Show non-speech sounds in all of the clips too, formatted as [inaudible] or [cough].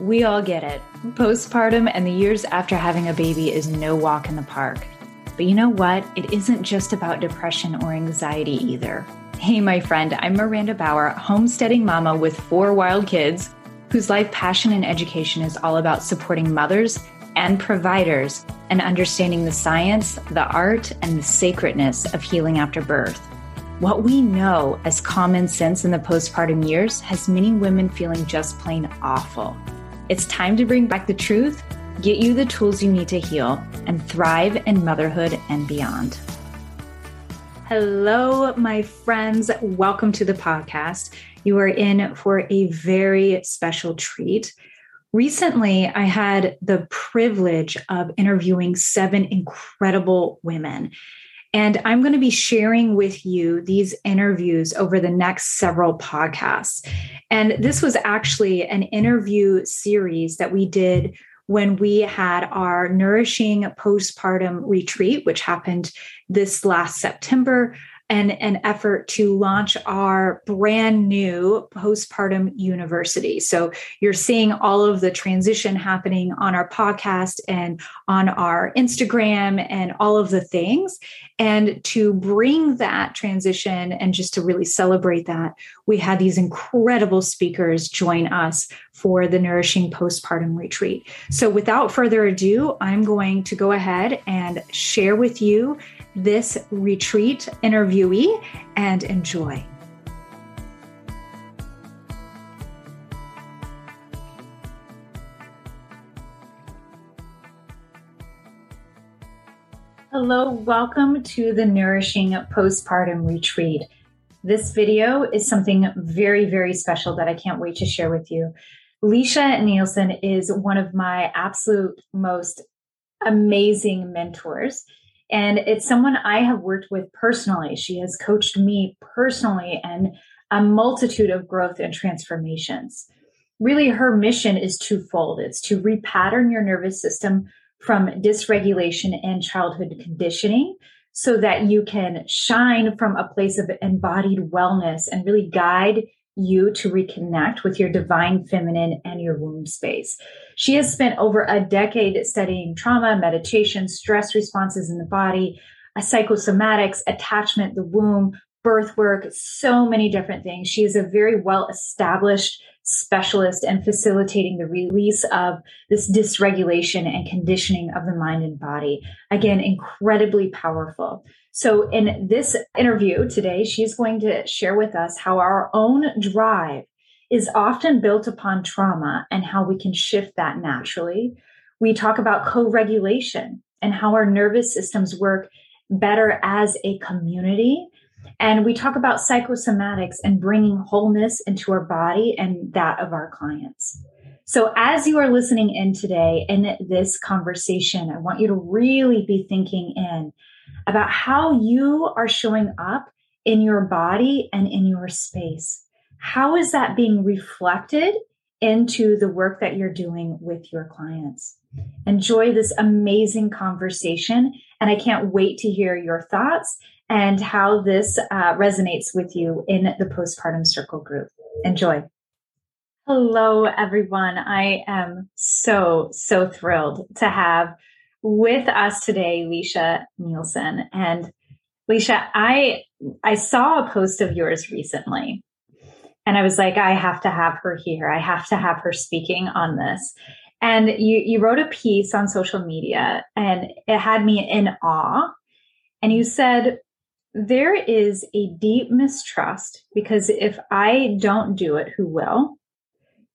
We all get it. Postpartum and the years after having a baby is no walk in the park. But you know what? It isn't just about depression or anxiety either. Hey, my friend, I'm Miranda Bauer, homesteading mama with four wild kids, whose life passion and education is all about supporting mothers and providers and understanding the science, the art, and the sacredness of healing after birth. What we know as common sense in the postpartum years has many women feeling just plain awful. It's time to bring back the truth, get you the tools you need to heal, and thrive in motherhood and beyond. Hello, my friends. Welcome to the podcast. You are in for a very special treat. Recently, I had the privilege of interviewing seven incredible women. And I'm going to be sharing with you these interviews over the next several podcasts. And this was actually an interview series that we did when we had our nourishing postpartum retreat, which happened this last September and an effort to launch our brand new postpartum university. So you're seeing all of the transition happening on our podcast and on our Instagram and all of the things. And to bring that transition and just to really celebrate that, we had these incredible speakers join us for the Nourishing Postpartum Retreat. So without further ado, I'm going to go ahead and share with you this retreat interviewee and enjoy. Hello, welcome to the Nourishing Postpartum Retreat. This video is something very, very special that I can't wait to share with you. Lesha Nelson is one of my absolute most amazing mentors. And it's someone I have worked with personally. She has coached me personally and a multitude of growth and transformations. Really, her mission is twofold it's to repattern your nervous system from dysregulation and childhood conditioning so that you can shine from a place of embodied wellness and really guide you to reconnect with your divine feminine and your womb space. She has spent over a decade studying trauma, meditation, stress responses in the body, psychosomatics, attachment, the womb, birth work, so many different things. She is a very well established specialist and facilitating the release of this dysregulation and conditioning of the mind and body. Again, incredibly powerful. So, in this interview today, she's going to share with us how our own drive is often built upon trauma and how we can shift that naturally. We talk about co regulation and how our nervous systems work better as a community and we talk about psychosomatics and bringing wholeness into our body and that of our clients. So, as you are listening in today in this conversation, I want you to really be thinking in about how you are showing up in your body and in your space. How is that being reflected into the work that you're doing with your clients? Enjoy this amazing conversation. And I can't wait to hear your thoughts and how this uh, resonates with you in the postpartum circle group. Enjoy. Hello, everyone. I am so, so thrilled to have with us today Lesha Nelson. And Lesha, I I saw a post of yours recently and I was like, I have to have her here. I have to have her speaking on this. And you you wrote a piece on social media and it had me in awe. And you said, there is a deep mistrust because if I don't do it, who will?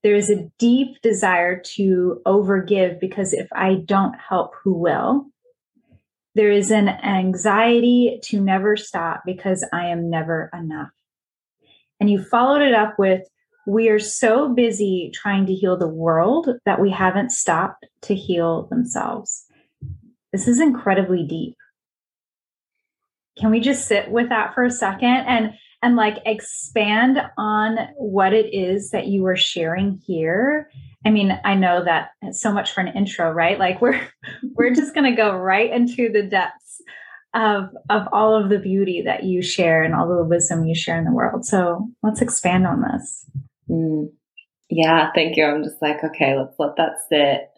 There is a deep desire to overgive because if I don't help, who will? There is an anxiety to never stop because I am never enough. And you followed it up with, we are so busy trying to heal the world that we haven't stopped to heal themselves. This is incredibly deep can we just sit with that for a second and and like expand on what it is that you were sharing here i mean i know that so much for an intro right like we're [laughs] we're just going to go right into the depths of of all of the beauty that you share and all the wisdom you share in the world so let's expand on this mm. Yeah, thank you. I'm just like, okay, let's let that sit.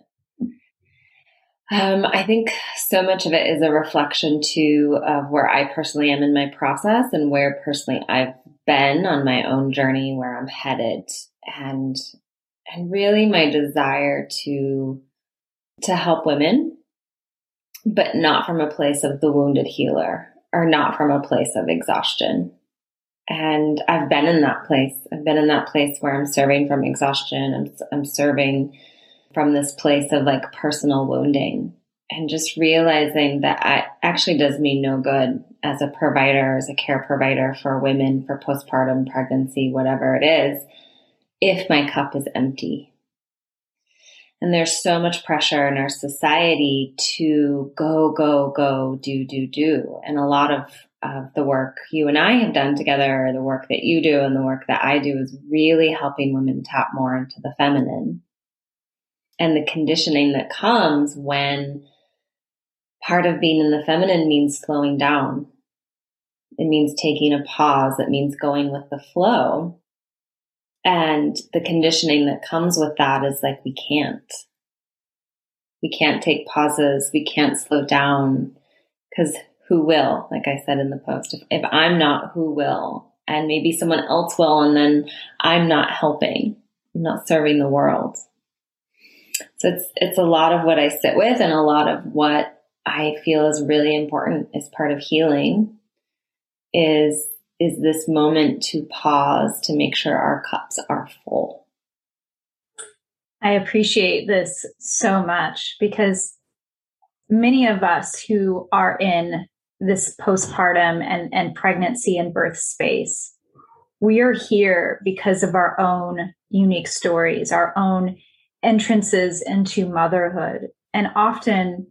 Um, I think so much of it is a reflection too of where I personally am in my process and where personally I've been on my own journey, where I'm headed, and and really my desire to to help women, but not from a place of the wounded healer or not from a place of exhaustion. And I've been in that place. I've been in that place where I'm serving from exhaustion. I'm, I'm serving from this place of like personal wounding and just realizing that it actually does me no good as a provider, as a care provider for women for postpartum pregnancy, whatever it is, if my cup is empty. And there's so much pressure in our society to go, go, go, do, do, do. And a lot of, of the work you and I have done together, the work that you do and the work that I do is really helping women tap more into the feminine and the conditioning that comes when part of being in the feminine means slowing down. It means taking a pause. It means going with the flow. And the conditioning that comes with that is like, we can't. We can't take pauses. We can't slow down because who will? Like I said in the post, if, if I'm not, who will? And maybe someone else will. And then I'm not helping. I'm not serving the world. So it's it's a lot of what I sit with and a lot of what I feel is really important as part of healing is is this moment to pause to make sure our cups are full. I appreciate this so much because many of us who are in this postpartum and, and pregnancy and birth space, we are here because of our own unique stories, our own entrances into motherhood. And often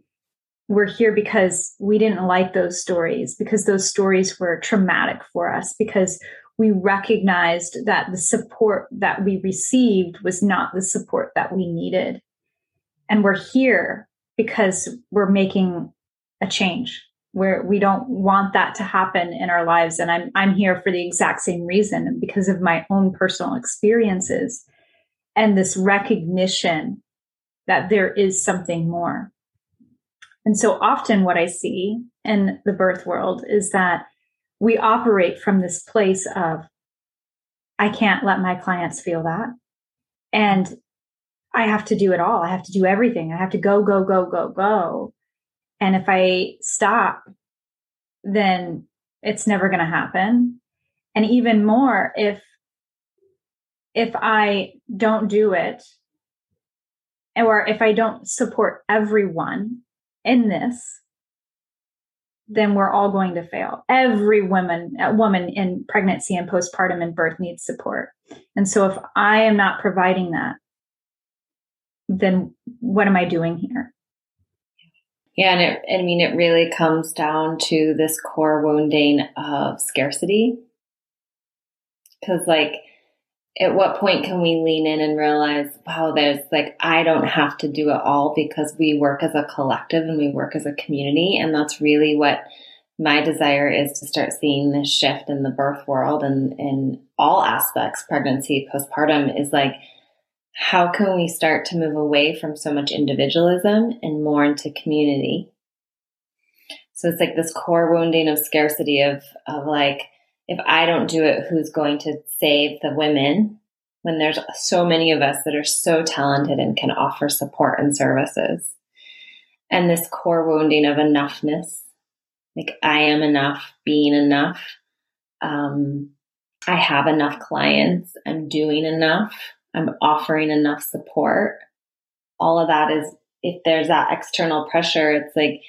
we're here because we didn't like those stories, because those stories were traumatic for us, because we recognized that the support that we received was not the support that we needed. And we're here because we're making a change where we don't want that to happen in our lives and I'm I'm here for the exact same reason because of my own personal experiences and this recognition that there is something more. And so often what I see in the birth world is that we operate from this place of, I can't let my clients feel that. And I have to do it all. I have to do everything. I have to go, go, go, go, go. And if I stop, then it's never going to happen. And even more, if if I don't do it, or if I don't support everyone in this, then we're all going to fail. Every woman, woman in pregnancy and postpartum and birth needs support. And so if I am not providing that, then what am I doing here? Yeah, and it, I mean, it really comes down to this core wounding of scarcity. Because, like, at what point can we lean in and realize, wow, there's like, I don't have to do it all because we work as a collective and we work as a community. And that's really what my desire is to start seeing this shift in the birth world and in all aspects, pregnancy, postpartum is like, how can we start to move away from so much individualism and more into community? So it's like this core wounding of scarcity of, of like, if I don't do it, who's going to save the women when there's so many of us that are so talented and can offer support and services? And this core wounding of enoughness, like I am enough, being enough. Um, I have enough clients. I'm doing enough. I'm offering enough support. All of that is, if there's that external pressure, it's like,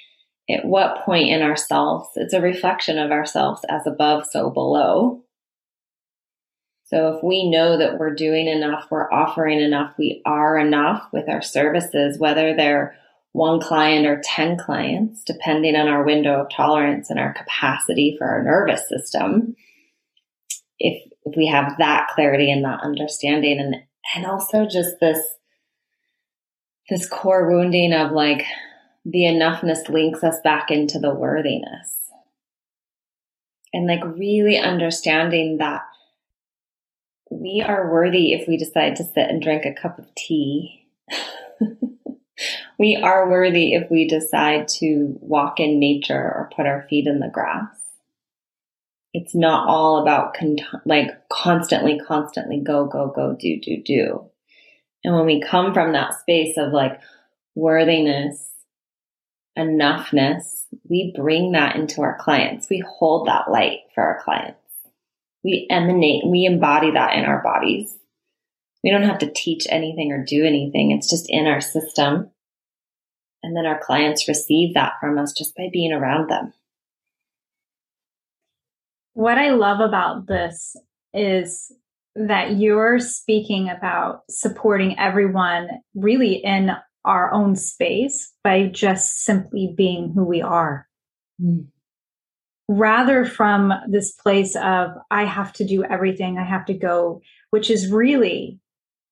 at what point in ourselves, it's a reflection of ourselves as above, so below. So if we know that we're doing enough, we're offering enough, we are enough with our services, whether they're one client or 10 clients, depending on our window of tolerance and our capacity for our nervous system. If, if we have that clarity and that understanding and, and also just this, this core wounding of like, the enoughness links us back into the worthiness. And like really understanding that we are worthy if we decide to sit and drink a cup of tea. [laughs] we are worthy if we decide to walk in nature or put our feet in the grass. It's not all about con- like constantly, constantly go, go, go, do, do, do. And when we come from that space of like worthiness, enoughness, we bring that into our clients. We hold that light for our clients. We emanate, we embody that in our bodies. We don't have to teach anything or do anything. It's just in our system. And then our clients receive that from us just by being around them. What I love about this is that you're speaking about supporting everyone really in our own space by just simply being who we are. Mm. Rather from this place of, I have to do everything, I have to go, which is really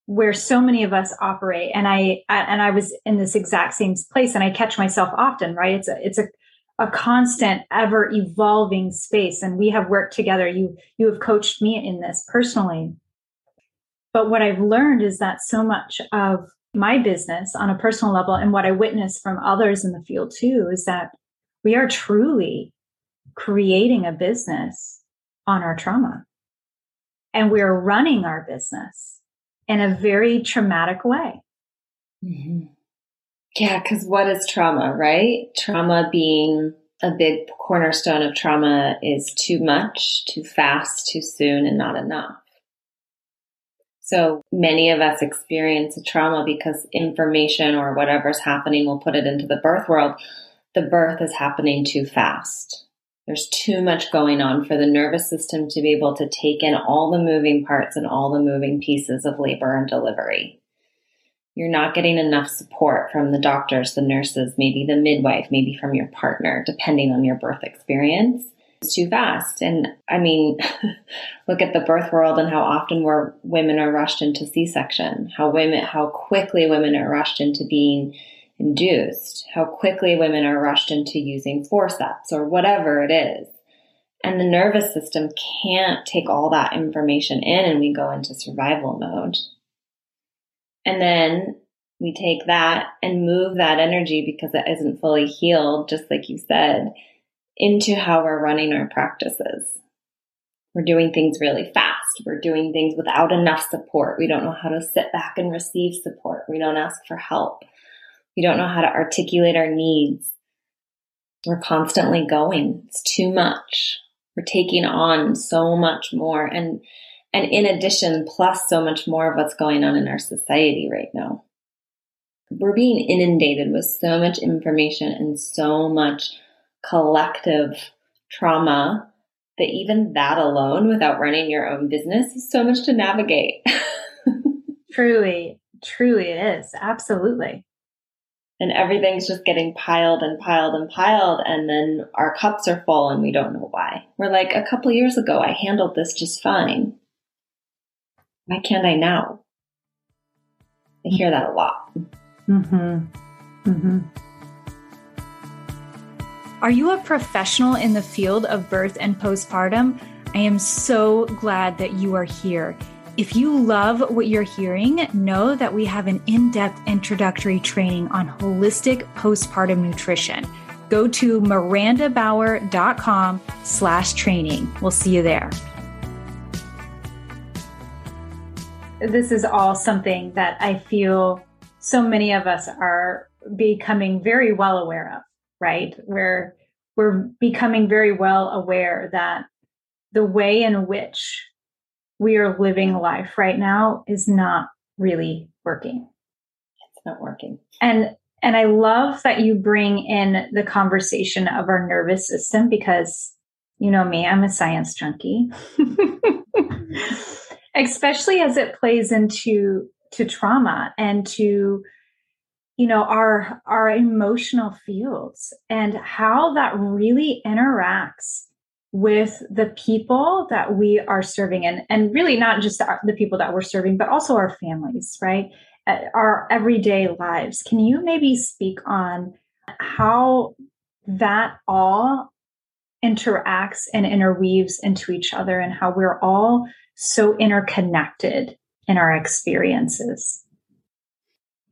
where so many of us operate. And I, and I was in this exact same place and I catch myself often, right? It's a, it's a, a constant ever evolving space and we have worked together you you have coached me in this personally but what i've learned is that so much of my business on a personal level and what I witness from others in the field too is that we are truly creating a business on our trauma. And we're running our business in a very traumatic way. Mm-hmm. Yeah, because what is trauma, right? Trauma being a big cornerstone of trauma is too much, too fast, too soon, and not enough. So many of us experience trauma because information or whatever's happening, we'll put it into the birth world. The birth is happening too fast. There's too much going on for the nervous system to be able to take in all the moving parts and all the moving pieces of labor and delivery. You're not getting enough support from the doctors, the nurses, maybe the midwife, maybe from your partner, depending on your birth experience too fast. And I mean, [laughs] look at the birth world and how often where women are rushed into C-section, how women, how quickly women are rushed into being induced, how quickly women are rushed into using forceps or whatever it is. And the nervous system can't take all that information in and we go into survival mode. And then we take that and move that energy because it isn't fully healed, just like you said, into how we're running our practices. We're doing things really fast. We're doing things without enough support. We don't know how to sit back and receive support. We don't ask for help. We don't know how to articulate our needs. We're constantly going. It's too much. We're taking on so much more. And, and in addition, plus so much more of what's going on in our society right now. We're being inundated with so much information and so much collective trauma that even that alone without running your own business is so much to navigate. [laughs] truly, truly it is. Absolutely. And everything's just getting piled and piled and piled. And then our cups are full and we don't know why. We're like, a couple years ago, I handled this just fine. Why can't I now? I hear that a lot. Mm-hmm. Mm-hmm. Are you a professional in the field of birth and postpartum? I am so glad that you are here. If you love what you're hearing, know that we have an in depth introductory training on holistic postpartum nutrition. Go to mirandabauer.com slash training. We'll see you there. This is all something that I feel so many of us are becoming very well aware of right? Where we're becoming very well aware that the way in which we are living life right now is not really working. It's not working. And and I love that you bring in the conversation of our nervous system because you know me, I'm a science junkie. [laughs] Especially as it plays into to trauma and to you know our our emotional fields and how that really interacts with the people that we are serving and and really not just the people that we're serving but also our families right uh, our everyday lives can you maybe speak on how that all interacts and interweaves into each other and how we're all so interconnected in our experiences?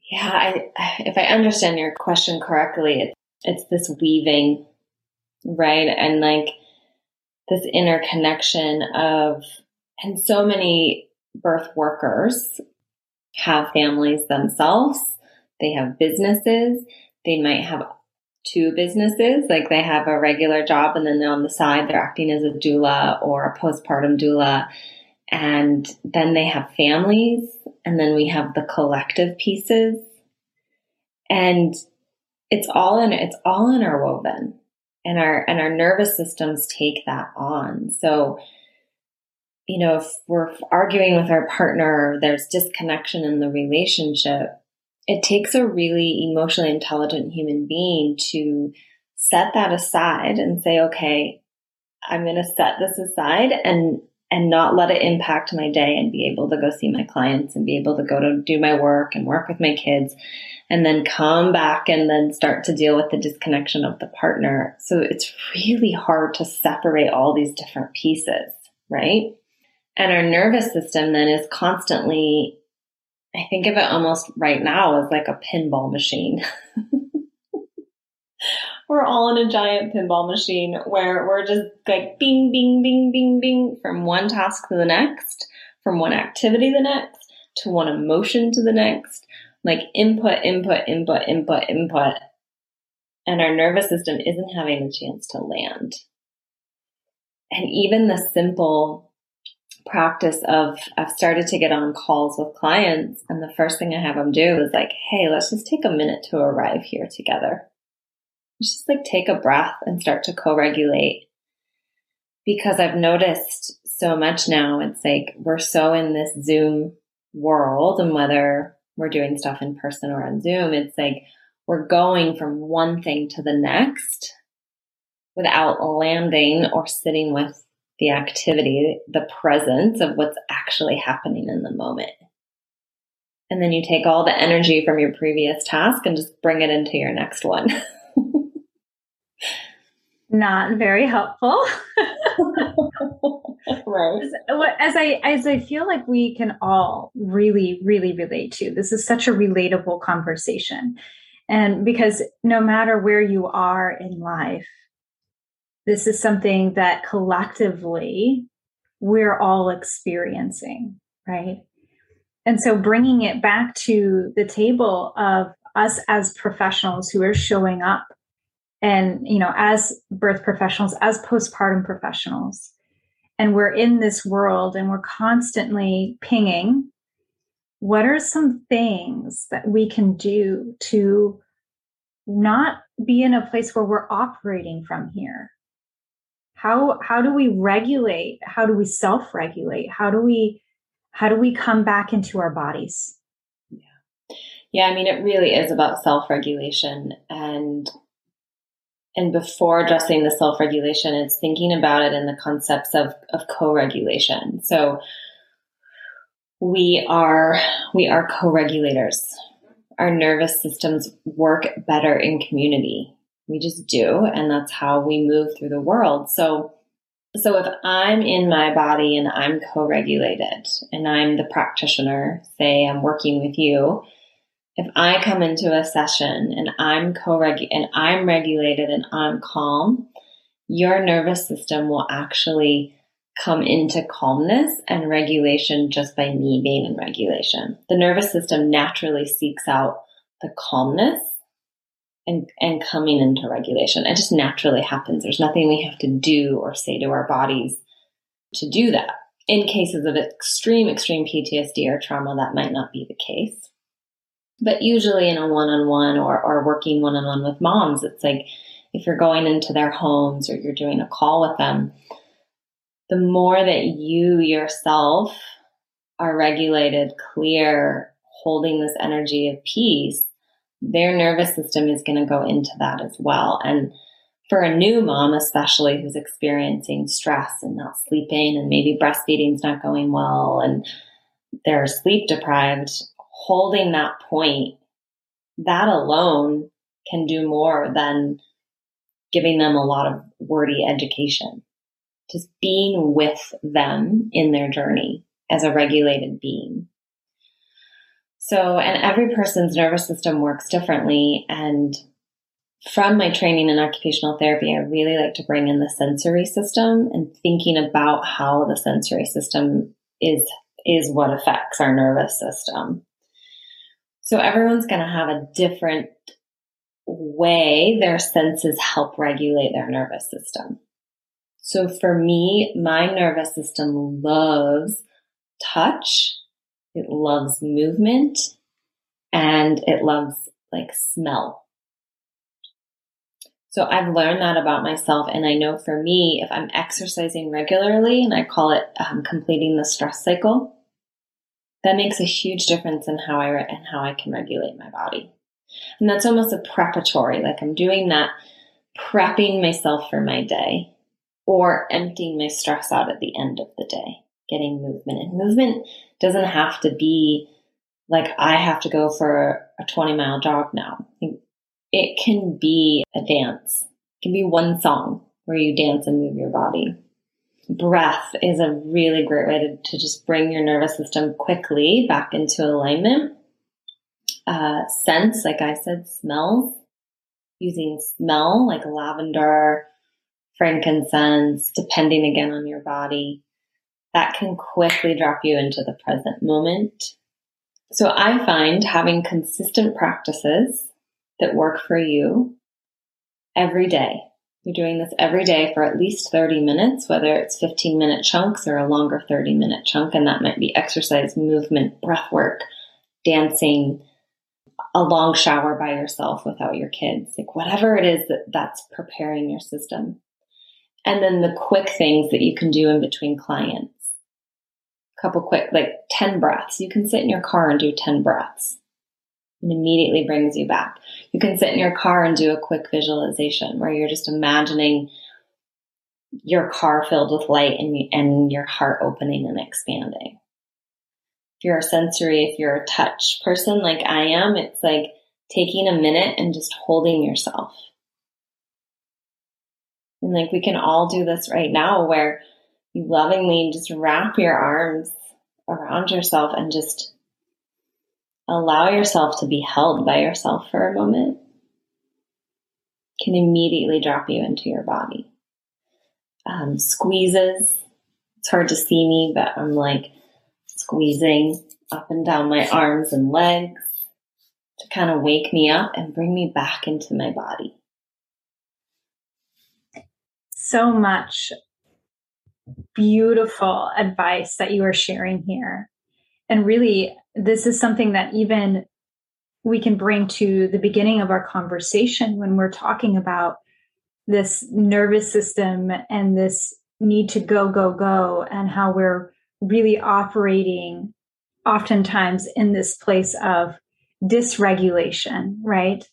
Yeah, I, if I understand your question correctly, it's, it's this weaving, right? And like this interconnection of, and so many birth workers have families themselves. They have businesses. They might have two businesses, like they have a regular job and then on the side they're acting as a doula or a postpartum doula. And then they have families and then we have the collective pieces. And it's all in it's all interwoven. And our and our nervous systems take that on. So you know, if we're arguing with our partner, there's disconnection in the relationship, it takes a really emotionally intelligent human being to set that aside and say, okay, I'm going to set this aside and and not let it impact my day and be able to go see my clients and be able to go to do my work and work with my kids and then come back and then start to deal with the disconnection of the partner. So it's really hard to separate all these different pieces, right? And our nervous system then is constantly, I think of it almost right now as like a pinball machine. [laughs] we're all in a giant pinball machine where we're just like bing, bing, bing, bing, bing from one task to the next, from one activity to the next, to one emotion to the next, like input, input, input, input, input. And our nervous system isn't having a chance to land. And even the simple practice of I've started to get on calls with clients and the first thing I have them do is like, hey, let's just take a minute to arrive here together. Just like take a breath and start to co-regulate. Because I've noticed so much now, it's like we're so in this Zoom world and whether we're doing stuff in person or on Zoom, it's like we're going from one thing to the next without landing or sitting with the activity, the presence of what's actually happening in the moment. And then you take all the energy from your previous task and just bring it into your next one. [laughs] Not very helpful. [laughs] [laughs] right. As I as I feel like we can all really really relate to. This is such a relatable conversation. And because no matter where you are in life, this is something that collectively we're all experiencing, right? And so bringing it back to the table of us as professionals who are showing up and, you know, as birth professionals, as postpartum professionals, and we're in this world and we're constantly pinging what are some things that we can do to not be in a place where we're operating from here? How how do we regulate how do we self-regulate? How do we how do we come back into our bodies? Yeah. Yeah i mean it really is about self-regulation and and before addressing the self-regulation it's thinking about it in the concepts of of co-regulation so we are we are co-regulators our nervous systems work better in community we just do. And that's how we move through the world. So, so if I'm in my body and I'm co-regulated and I'm the practitioner, say I'm working with you, if I come into a session and I'm co and I'm regulated and I'm calm, your nervous system will actually come into calmness and regulation just by me being in regulation. The nervous system naturally seeks out the calmness and, and coming into regulation. It just naturally happens. There's nothing we have to do or say to our bodies to do that. In cases of extreme, extreme PTSD or trauma, that might not be the case. But usually in a one on one or, or working one on one with moms, it's like if you're going into their homes or you're doing a call with them, the more that you yourself are regulated, clear, holding this energy of peace, their nervous system is going to go into that as well. And for a new mom, especially who's experiencing stress and not sleeping, and maybe breastfeeding's not going well, and they're sleep deprived, holding that point, that alone can do more than giving them a lot of wordy education. just being with them in their journey as a regulated being. So, and every person's nervous system works differently. And from my training in occupational therapy, I really like to bring in the sensory system and thinking about how the sensory system is, is what affects our nervous system. So everyone's going to have a different way their senses help regulate their nervous system. So for me, my nervous system loves touch. It loves movement and it loves like smell. So I've learned that about myself. And I know for me, if I'm exercising regularly and I call it um, completing the stress cycle, that makes a huge difference in how I, and how I can regulate my body. And that's almost a preparatory, like I'm doing that, prepping myself for my day or emptying my stress out at the end of the day, getting movement. And movement doesn't have to be like I have to go for a 20 mile jog now. It can be a dance. It can be one song where you dance and move your body. Breath is a really great way to, to just bring your nervous system quickly back into alignment. Uh, sense, like I said, smells. Using smell like lavender, frankincense, depending again on your body, that can quickly drop you into the present moment. So I find having consistent practices that work for you every day. You're doing this every day for at least 30 minutes, whether it's 15 minute chunks or a longer 30 minute chunk. And that might be exercise, movement, breath work, dancing, a long shower by yourself without your kids, like whatever it is that that's preparing your system. And then the quick things that you can do in between clients. A couple quick, like 10 breaths. You can sit in your car and do 10 breaths. It immediately brings you back. You can sit in your car and do a quick visualization where you're just imagining your car filled with light and, and your heart opening and expanding. If you're a sensory, if you're a touch person like I am, it's like taking a minute and just holding yourself and like we can all do this right now where you lovingly just wrap your arms around yourself and just allow yourself to be held by yourself for a moment can immediately drop you into your body. Um, squeezes. It's hard to see me, but I'm like squeezing up and down my arms and legs to kind of wake me up and bring me back into my body so much beautiful advice that you are sharing here. And really, this is something that even we can bring to the beginning of our conversation when we're talking about this nervous system and this need to go, go, go, and how we're really operating oftentimes in this place of dysregulation, right?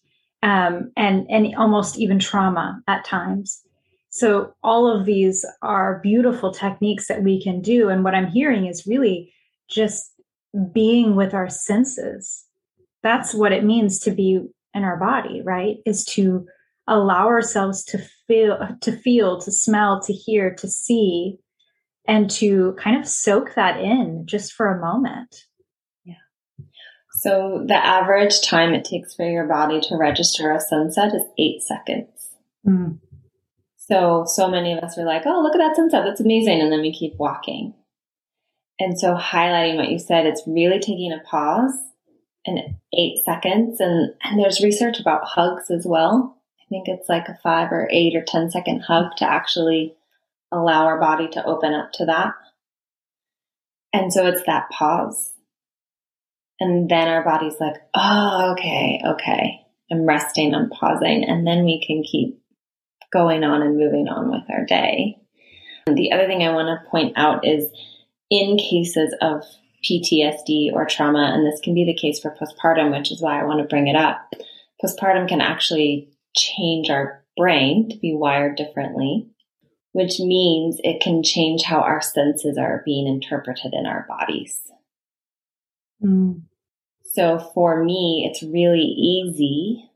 Um, and and almost even trauma at times. So all of these are beautiful techniques that we can do. And what I'm hearing is really just being with our senses. That's what it means to be in our body, right? Is to allow ourselves to feel, to feel, to smell, to hear, to see, and to kind of soak that in just for a moment. Yeah. So the average time it takes for your body to register a sunset is eight seconds. Mm. So, so many of us are like, oh, look at that sunset. That's amazing. And then we keep walking. And so highlighting what you said, it's really taking a pause in eight seconds. And, and there's research about hugs as well. I think it's like a five or eight or ten second hug to actually allow our body to open up to that. And so it's that pause. And then our body's like, oh, okay, okay. I'm resting, I'm pausing. And then we can keep going on and moving on with our day. And the other thing I want to point out is in cases of PTSD or trauma, and this can be the case for postpartum, which is why I want to bring it up. Postpartum can actually change our brain to be wired differently, which means it can change how our senses are being interpreted in our bodies. Mm. So for me, it's really easy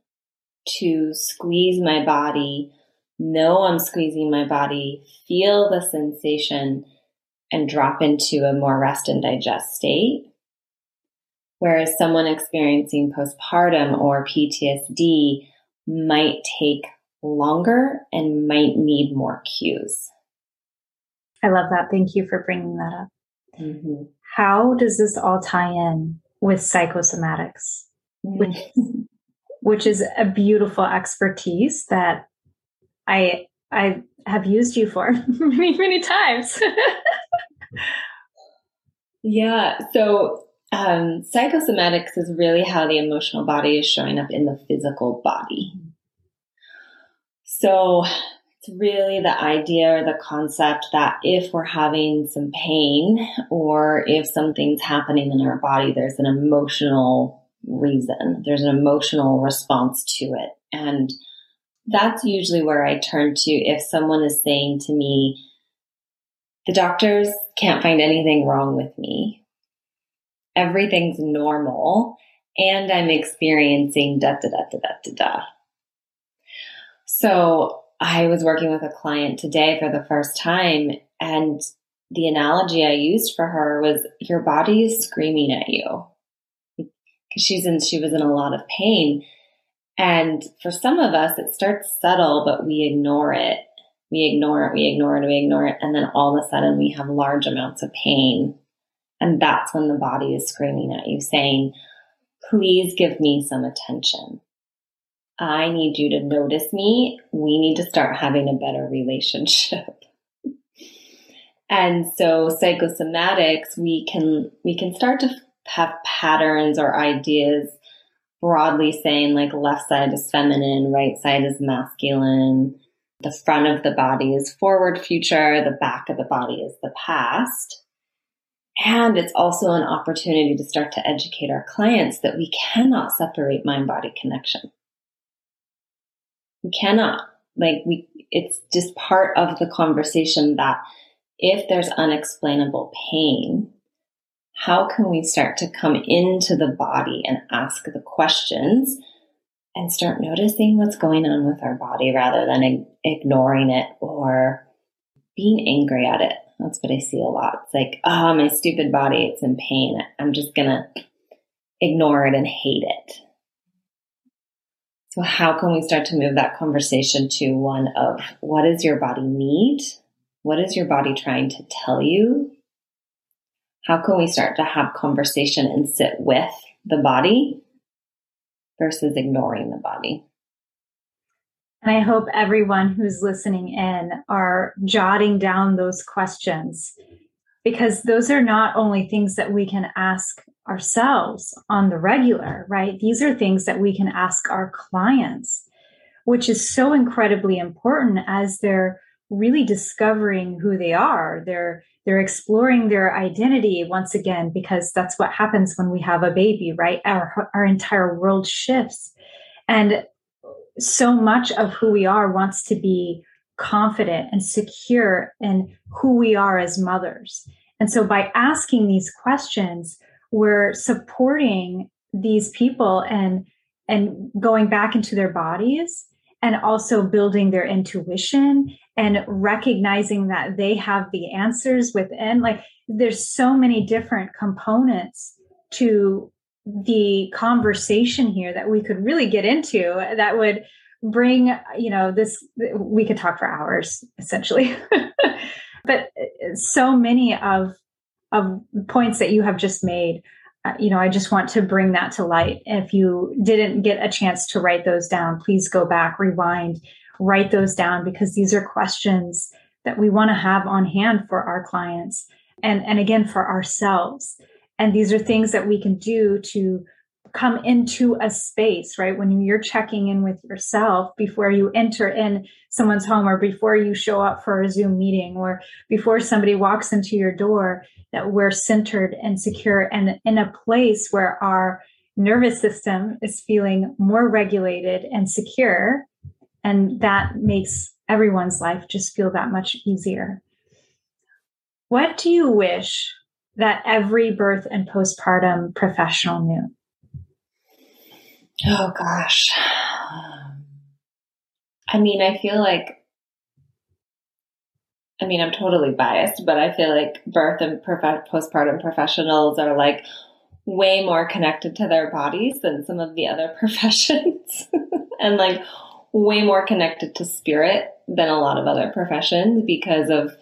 to squeeze my body know I'm squeezing my body, feel the sensation, and drop into a more rest and digest state. Whereas someone experiencing postpartum or PTSD might take longer and might need more cues. I love that. Thank you for bringing that up. Mm-hmm. How does this all tie in with psychosomatics, mm-hmm. which, [laughs] which is a beautiful expertise that I I have used you for [laughs] many many times. yeah. So um, psychosomatics is really how the emotional body is showing up in the physical body. So it's really the idea or the concept that if we're having some pain or if something's happening in our body, there's an emotional reason, there's an emotional response to it. And that's usually where I turn to if someone is saying to me, the doctors can't find anything wrong with me. Everything's normal and I'm experiencing da da da da da da da. So I was working with a client today for the first time and the analogy I used for her was your body is screaming at you because she's in, she was in a lot of pain. And for some of us, it starts subtle, but we ignore it. We ignore it, we ignore it, we ignore it. And then all of a sudden we have large amounts of pain. And that's when the body is screaming at you saying, please give me some attention. I need you to notice me. We need to start having a better relationship. [laughs] and so psychosomatics, we can, we can start to have patterns or ideas broadly saying like left side is feminine, right side is masculine. The front of the body is forward future. The back of the body is the past. And it's also an opportunity to start to educate our clients that we cannot separate mind body connection. We cannot. Like we, it's just part of the conversation that if there's unexplainable pain, how can we start to come into the body and ask the questions and start noticing what's going on with our body rather than ignoring it or being angry at it? That's what I see a lot. It's like, oh, my stupid body, it's in pain. I'm just going to ignore it and hate it. So, how can we start to move that conversation to one of what does your body need? What is your body trying to tell you? How can we start to have conversation and sit with the body versus ignoring the body? And I hope everyone who's listening in are jotting down those questions because those are not only things that we can ask ourselves on the regular, right? These are things that we can ask our clients, which is so incredibly important as they're really discovering who they are. They're they're exploring their identity once again because that's what happens when we have a baby, right? Our our entire world shifts. And so much of who we are wants to be confident and secure in who we are as mothers. And so by asking these questions, we're supporting these people and and going back into their bodies and also building their intuition and recognizing that they have the answers within. Like there's so many different components to the conversation here that we could really get into that would bring you know this we could talk for hours essentially. [laughs] But so many of of points that you have just made uh, Uh, you know i just want to bring that to light if you didn't get a chance to write those down please go back rewind write those down because these are questions that we want to have on hand for our clients and and again for ourselves and these are things that we can do to come into a space, right? When you're checking in with yourself before you enter in someone's home or before you show up for a Zoom meeting or before somebody walks into your door, that we're centered and secure and in a place where our nervous system is feeling more regulated and secure. And that makes everyone's life just feel that much easier. What do you wish that every birth and postpartum professional knew? Oh gosh. Um, I mean, I feel like I mean, I'm totally biased, but I feel like birth and prof- postpartum professionals are like way more connected to their bodies than some of the other [laughs] professions [laughs] and like way more connected to spirit than a lot of other professions because of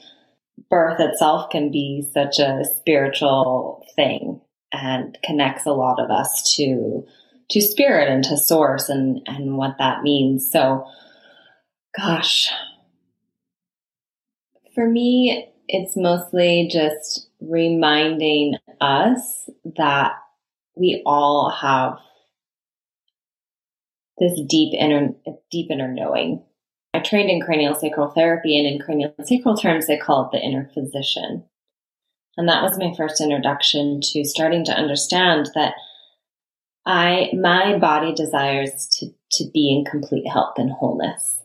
birth itself can be such a spiritual thing and connects a lot of us to to spirit and to source and and what that means. So gosh for me it's mostly just reminding us that we all have this deep inner deep inner knowing I trained in cranial sacral therapy, and in cranial sacral terms, they call it the inner physician. And that was my first introduction to starting to understand that I, my body desires to, to be in complete health and wholeness.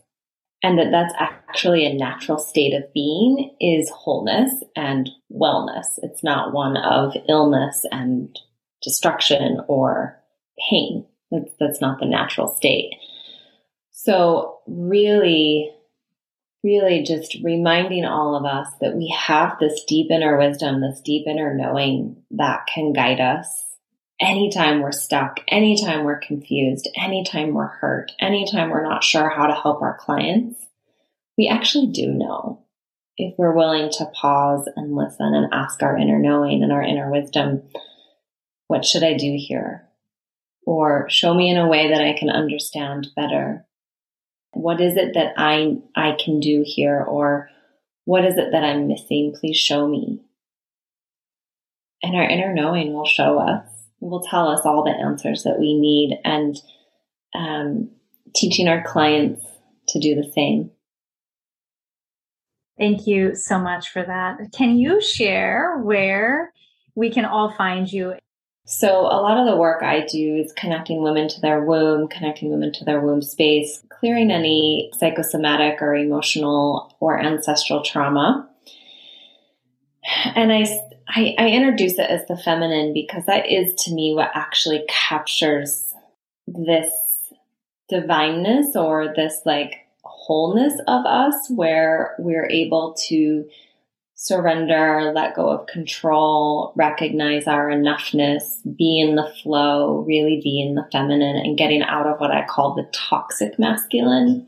And that that's actually a natural state of being is wholeness and wellness. It's not one of illness and destruction or pain. That's, that's not the natural state. So, really, really just reminding all of us that we have this deep inner wisdom, this deep inner knowing that can guide us anytime we're stuck, anytime we're confused, anytime we're hurt, anytime we're not sure how to help our clients. We actually do know if we're willing to pause and listen and ask our inner knowing and our inner wisdom, what should I do here? Or show me in a way that I can understand better what is it that I, I can do here? Or what is it that I'm missing? Please show me. And our inner knowing will show us, will tell us all the answers that we need and um, teaching our clients to do the same. Thank you so much for that. Can you share where we can all find you so, a lot of the work I do is connecting women to their womb, connecting women to their womb space, clearing any psychosomatic or emotional or ancestral trauma. And I, I, I introduce it as the feminine because that is to me what actually captures this divineness or this like wholeness of us where we're able to surrender, let go of control, recognize our enoughness, be in the flow, really be in the feminine, and getting out of what I call the toxic masculine,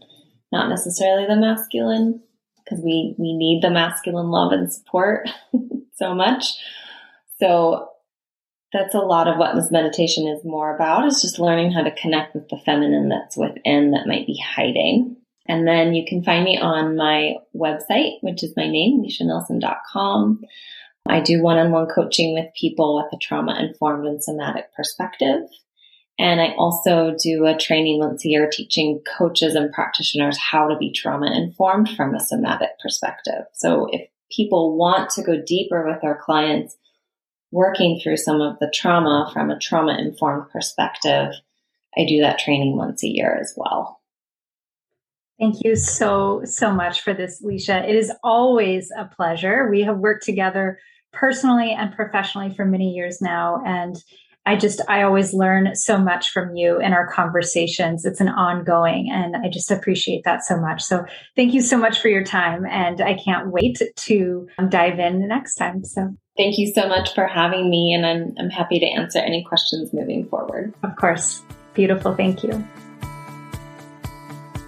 not necessarily the masculine, because we, we need the masculine love and support [laughs] so much. So that's a lot of what this meditation is more about is just learning how to connect with the feminine that's within that might be hiding. And then you can find me on my website, which is my name, leshanelson.com. I do one on one coaching with people with a trauma informed and somatic perspective. And I also do a training once a year teaching coaches and practitioners how to be trauma informed from a somatic perspective. So if people want to go deeper with their clients, working through some of the trauma from a trauma informed perspective, I do that training once a year as well. Thank you so, so much for this, Lesha. It is always a pleasure. We have worked together personally and professionally for many years now. And I just, I always learn so much from you in our conversations. It's an ongoing, and I just appreciate that so much. So thank you so much for your time. And I can't wait to dive in next time. So thank you so much for having me. And I'm, I'm happy to answer any questions moving forward. Of course. Beautiful. Thank you.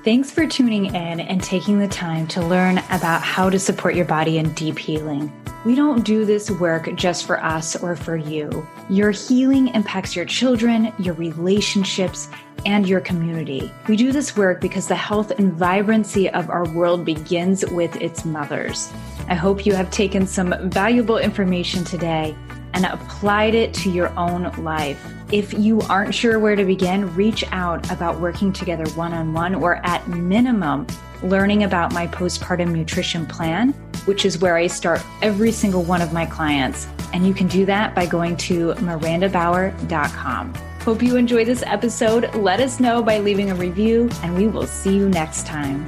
Thanks for tuning in and taking the time to learn about how to support your body in deep healing. We don't do this work just for us or for you. Your healing impacts your children, your relationships, and your community. We do this work because the health and vibrancy of our world begins with its mothers. I hope you have taken some valuable information today and applied it to your own life. If you aren't sure where to begin, reach out about working together one on one or at minimum, learning about my postpartum nutrition plan, which is where I start every single one of my clients. And you can do that by going to mirandabauer.com. Hope you enjoy this episode. Let us know by leaving a review, and we will see you next time.